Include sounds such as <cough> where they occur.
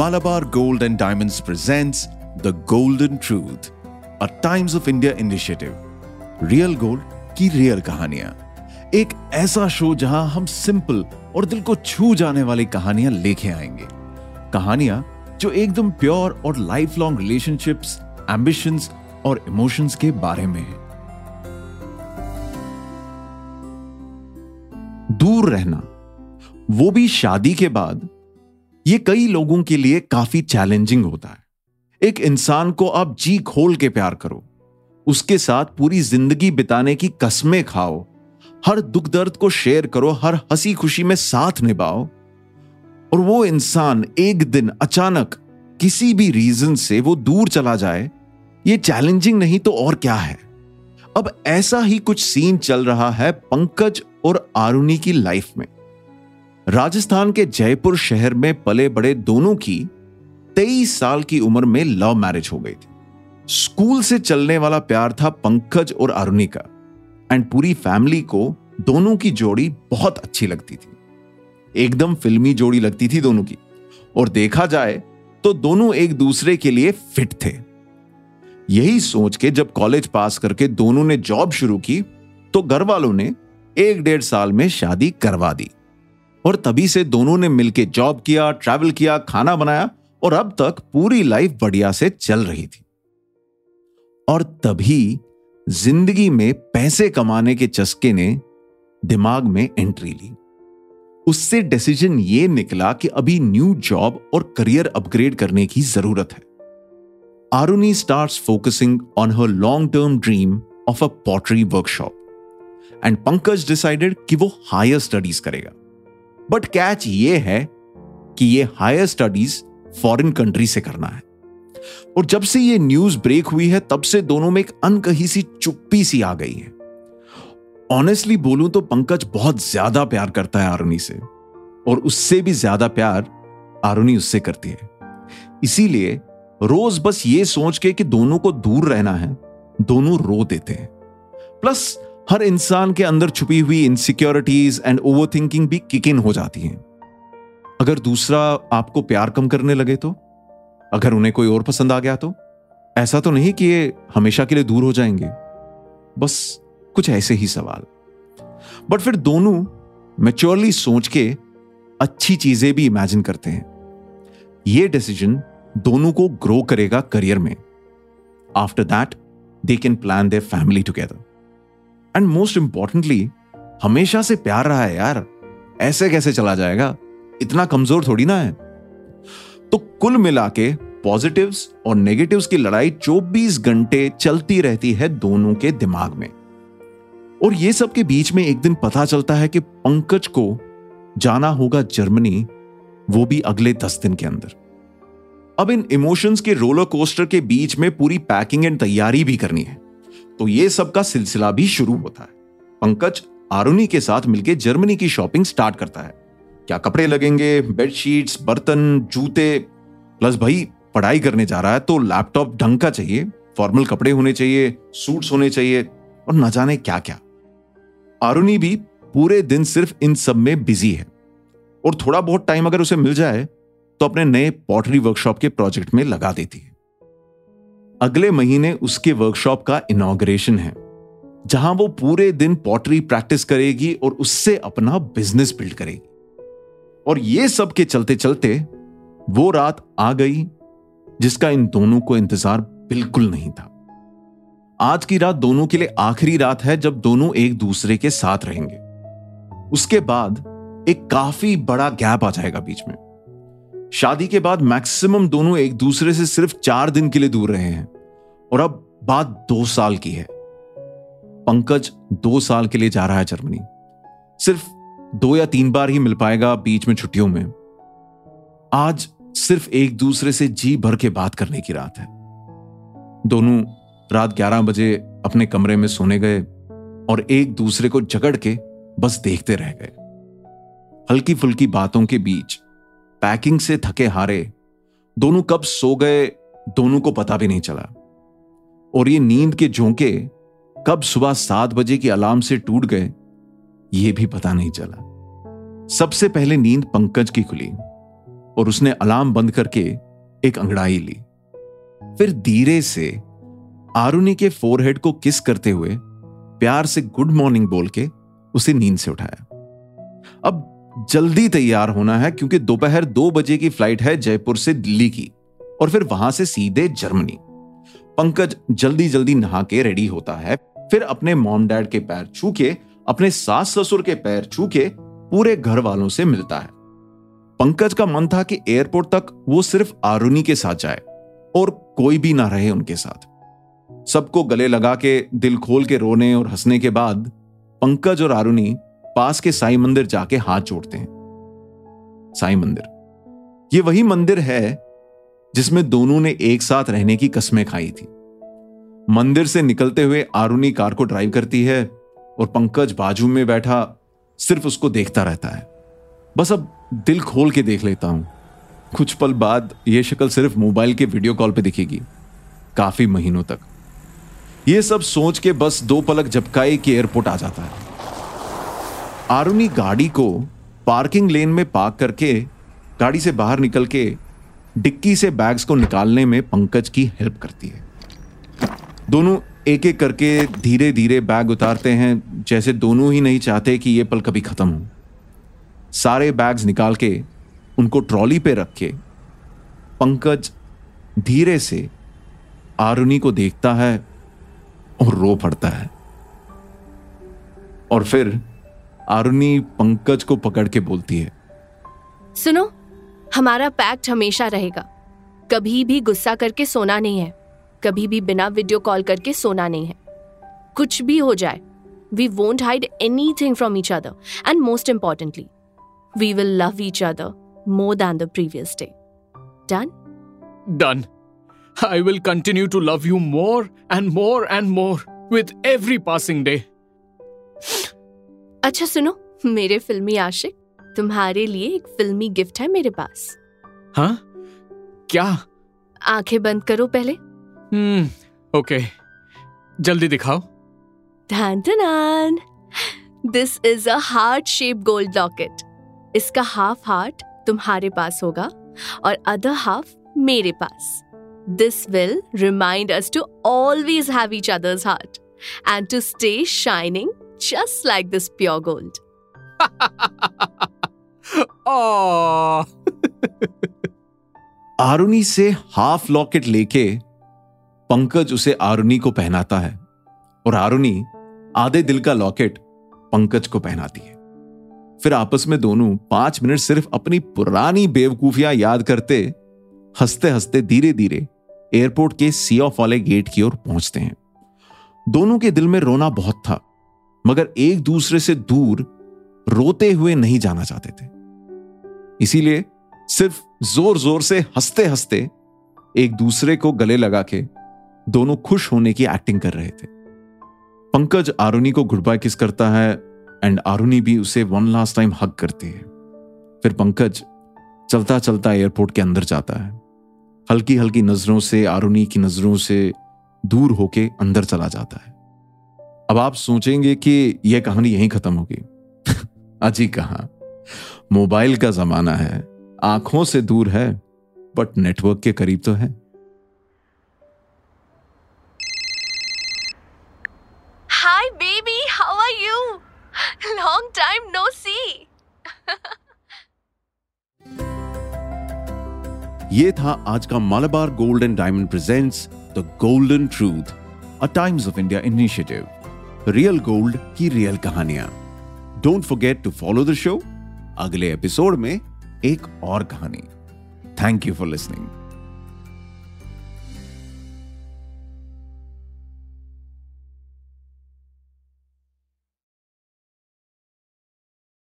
Malabar Gold and Diamonds presents The Golden Truth, a Times of India initiative. Real gold की real कहानियाँ। एक ऐसा show जहाँ हम सिंपल और दिल को छू जाने वाली कहानियाँ लेके आएँगे। कहानियाँ जो एकदम प्योर और लाइफ लॉन्ग रिलेशनशिप्स एम्बिशंस और इमोशंस के बारे में है। दूर रहना। वो भी शादी के बाद ये कई लोगों के लिए काफ़ी चैलेंजिंग होता है। एक इंसान को आप जी खोल के प्यार करो, उसके साथ पूरी ज़िंदगी बिताने की कस्में खाओ, हर दुख दर्द को शेयर करो, हर हँसी खुशी में साथ निभाओ, और वो इंसान एक दिन अचानक किसी भी रीजन से वो दूर चला जाए, ये चैलेंजिंग नहीं तो और क्या है? अब ऐसा ही कुछ सीन चल रहा है पंकज और आरुणी की लाइफ में। राजस्थान के जयपुर शहर में पले बड़े दोनों की तेईस साल की उम्र में लव मैरिज हो गई थी। स्कूल से चलने वाला प्यार था पंकज और अरुणी का एंड पूरी फैमिली को दोनों की जोड़ी बहुत अच्छी लगती थी। एकदम फिल्मी जोड़ी लगती थी दोनों की, और देखा जाए तो दोनों एक दूसरे के लिए फिट थे। यही सोच के जब कॉलेज पास करके दोनों ने जॉब शुरू की तो घर वालों ने एक डेढ़ साल में शादी करवा दी। और तभी से दोनों ने मिलकर जॉब किया, ट्रैवल किया, खाना बनाया और अब तक पूरी लाइफ बढ़िया से चल रही थी। और तभी ज़िंदगी में पैसे कमाने के चस्के ने दिमाग में एंट्री ली। उससे डिसीज़न ये निकला कि अभी न्यू जॉब और करियर अपग्रेड करने की ज़रूरत है। Aruni start focusing on her long term dream of a pottery workshop and Pankaj decided कि वो हायर स्टडीज़ करेगा। बट कैच ये है कि ये हायर स्टडीज़ फॉरेन कंट्री से करना है। और जब से ये न्यूज़ ब्रेक हुई है, तब से दोनों में एक अनकही सी चुप्पी सी आ गई है। ऑनेस्टली बोलूँ तो पंकज बहुत ज़्यादा प्यार करता है आरुणी से। और उससे भी ज़्यादा प्यार आरुणी उससे करती है। इसीलिए रोज बस ये सोच के कि दोनों को दूर रहना है, दोनों रो देते हैं। प्लस हर इंसान के अंदर छुपी हुई इनसिक्योरिटीज एंड ओवर थिंकिंग भी किक इन हो जाती हैं। अगर दूसरा आपको प्यार कम करने लगे तो? अगर उन्हें कोई और पसंद आ गया तो? ऐसा तो नहीं कि ये हमेशा के लिए दूर हो जाएँगे। बस कुछ ऐसे ही सवाल। बट फिर दोनों मेच्योरली सोच के अच्छी चीज़ें भी इमेजिन करते हैं। ये डिसीज़न दोनों को ग्रो करेगा करियर में। After that they can plan their family together and most importantly हमेशा से प्यार रहा है यार। ऐसे कैसे चला जाएगा? इतना कमज़ोर थोड़ी ना है। तो कुल मिला के पॉजिटिव्स और नेगेटिव्स की लड़ाई 24 घंटे चलती रहती है दोनों के दिमाग में। और ये सब के बीच में एक दिन पता चलता है कि पंकज को जाना होगा जर्मनी, वो भी अगले दस दिन के अंदर। अब इन इमोशंस के रोलर कोस्टर के बीच में पूरी पैकिंग एंड तैयारी भी करनी है। तो ये सब का सिलसिला भी शुरू होता है। पंकज आरुनी के साथ मिलकर जर्मनी की शॉपिंग स्टार्ट करता है। क्या कपड़े लगेंगे, बेडशीट्स, बर्तन, जूते? प्लस भाई, पढ़ाई करने जा रहा है तो लैपटॉप ढंग का चाहिए, फॉर्मल कपड़े होने चाहिए, सूट्स होने चाहिए और न जाने क्या क्या आरुनी भी पूरे दिन सिर्फ़ इन सब में बिज़ी है। और थोड़ा बहुत टाइम अगर उसे मिल जाए तो अपने नए पॉटरी वर्कशॉप के प्रोजेक्ट में लगा देती है। अगले महीने उसके वर्कशॉप का इनॉग्रेशन है, जहाँ वो पूरे दिन पॉटरी प्रैक्टिस करेगी और उससे अपना बिज़नेस बिल्ड करेगी। और ये सब के चलते चलते वो रात आ गई, जिसका इन दोनों को इंतज़ार बिल्कुल नहीं था। आज की रात दोनों के लिए आखिरी रात है जब दोनों एक दूसरे के साथ रहेंगे। उसके बाद एक काफ़ी बड़ा गैप आ जाएगा बीच में। शादी के बाद मैक्सिमम दोनों एक दूसरे से सिर्फ़ चार दिन के लिए दूर रहे हैं। और अब बात दो साल की है। पंकज दो साल के लिए जा रहा है जर्मनी। सिर्फ़ दो या तीन बार ही मिल पाएगा बीच में छुट्टियों में। आज सिर्फ़ एक दूसरे से जी भर के बात करने की रात है। दोनों रात ग्यारह बजे अपने कमरे में सोने गए और एक दूसरे को जगड़ के बस देखते रह गए। हल्की फुल्की बातों के बीच पैकिंग से थके हारे, दोनों कब सो गए, दोनों को पता भी नहीं चला। और ये नींद के झोंके कब सुबह सात बजे की अलार्म से टूट गए, ये भी पता नहीं चला। सबसे पहले नींद पंकज की खुली, और उसने अलार्म बंद करके एक अंगड़ाई ली। फिर धीरे से आरुनी के फोरहेड को किस करते हुए प्यार से गुड मॉर्निंग बोल के उसे नींद से उठाया। अब जल्दी तैयार होना है, क्योंकि दोपहर दो बजे की फ़्लाइट है जयपुर से दिल्ली की, और फिर वहाँ से सीधे जर्मनी। पंकज जल्दी जल्दी नहा के रेडी होता है, फिर अपने मॉम डैड के पैर छू के अपने सास ससुर के पैर छू के पूरे घर वालों से मिलता है। पंकज का मन था कि एयरपोर्ट तक वो सिर्फ़ आरुनी के साथ जाए, और कोई भी ना रहे उनके साथ। सबको गले लगा के, दिल खोल के रोने और हंसने के बाद, पंकज और आरुनी पास के साई मंदिर जाके हाथ जोड़ते हैं। साई मंदिर। ये वही मंदिर है जिसमें दोनों ने एक साथ रहने की कस्में खाई थी। मंदिर से निकलते हुए आरुनी कार को ड्राइव करती है और पंकज बाजू में बैठा सिर्फ़ उसको देखता रहता है। बस अब दिल खोल के देख लेता हूँ। कुछ पल बाद यह शक्ल सिर्फ़ मोबाइल के वीडियो कॉल पे दिखेगी। काफ़ी महीनों तक। यह सब सोच के बस दो पलक झपकाई कि एयरपोर्ट आ जाता है। आरुनी गाड़ी को पार्किंग लेन में पार्क करके, गाड़ी से बाहर निकल के डिक्की से बैग्स को निकालने में पंकज की हेल्प करती है। दोनों एक एक करके धीरे धीरे बैग उतारते हैं, जैसे दोनों ही नहीं चाहते कि ये पल कभी खत्म हो। सारे बैग्स निकाल के उनको ट्रॉली पे रख के पंकज धीरे से आरुनी को देखता है और रो पड़ता है। और फिर आरुनी पंकज को पकड़ के बोलती है। सुनो हमारा पैक्ट हमेशा रहेगा। कभी भी गुस्सा करके सोना नहीं है। कभी भी बिना वीडियो कॉल करके सोना नहीं है। कुछ भी हो जाए we won't hide anything from each other and most importantly we will love each other more than the previous day done done I will continue to love you more and more and more with every passing day. अच्छा सुनो। मेरे फिल्मी आशिक तुम्हारे लिए एक फिल्मी gift है मेरे पास। हाँ? क्या? आँखें बंद करो पहले। हम्म ओके। जल्दी दिखाओ। धन धनान। This is a heart shape gold locket इसका हाफ़ हार्ट तुम्हारे पास होगा और अदर हाफ़ मेरे पास। This will remind us to always have each other's heart and to stay shining just like this pure gold Aww. Aruni से half locket लेके पंकज उसे आरुनी को पहनाता है। और आरुनी आधे दिल का लॉकेट पंकज को पहनाती है। फिर आपस में दोनों पाँच मिनट सिर्फ़ अपनी पुरानी बेवकूफियाँ याद करते हँसते हँसते धीरे धीरे एयरपोर्ट के सी ऑफ़ वाले गेट की ओर पहुँचते हैं। दोनों के दिल में रोना बहुत था। मगर एक दूसरे से दूर रोते हुए नहीं जाना चाहते थे। इसीलिए सिर्फ़ ज़ोर ज़ोर से हँसते हँसते एक दूसरे को गले लगा के दोनों खुश होने की एक्टिंग कर रहे थे। पंकज आरुनी को गुड बाय किस करता है एंड आरुनी भी उसे वन लास्ट टाइम हक करती है। फिर पंकज चलता चलता एयरपोर्ट के अंदर जाता है। हल्की हल्की नज़रों से, आरुनी की नज़रों से दूर होके अंदर चला जाता है। अब आप सोचेंगे कि यह कहानी यहीं खत्म होगी <laughs> अजी कहा मोबाइल का जमाना है आँखों से दूर है बट नेटवर्क के करीब तो है Hi, baby. How are you? Long time no see. <laughs> ये था आज का Malabar gold and diamond presents the golden truth a Times of India initiative real gold की रियल कहानियाँ। Don't forget to follow the show अगले episode में एक और कहानी। Thank you for listening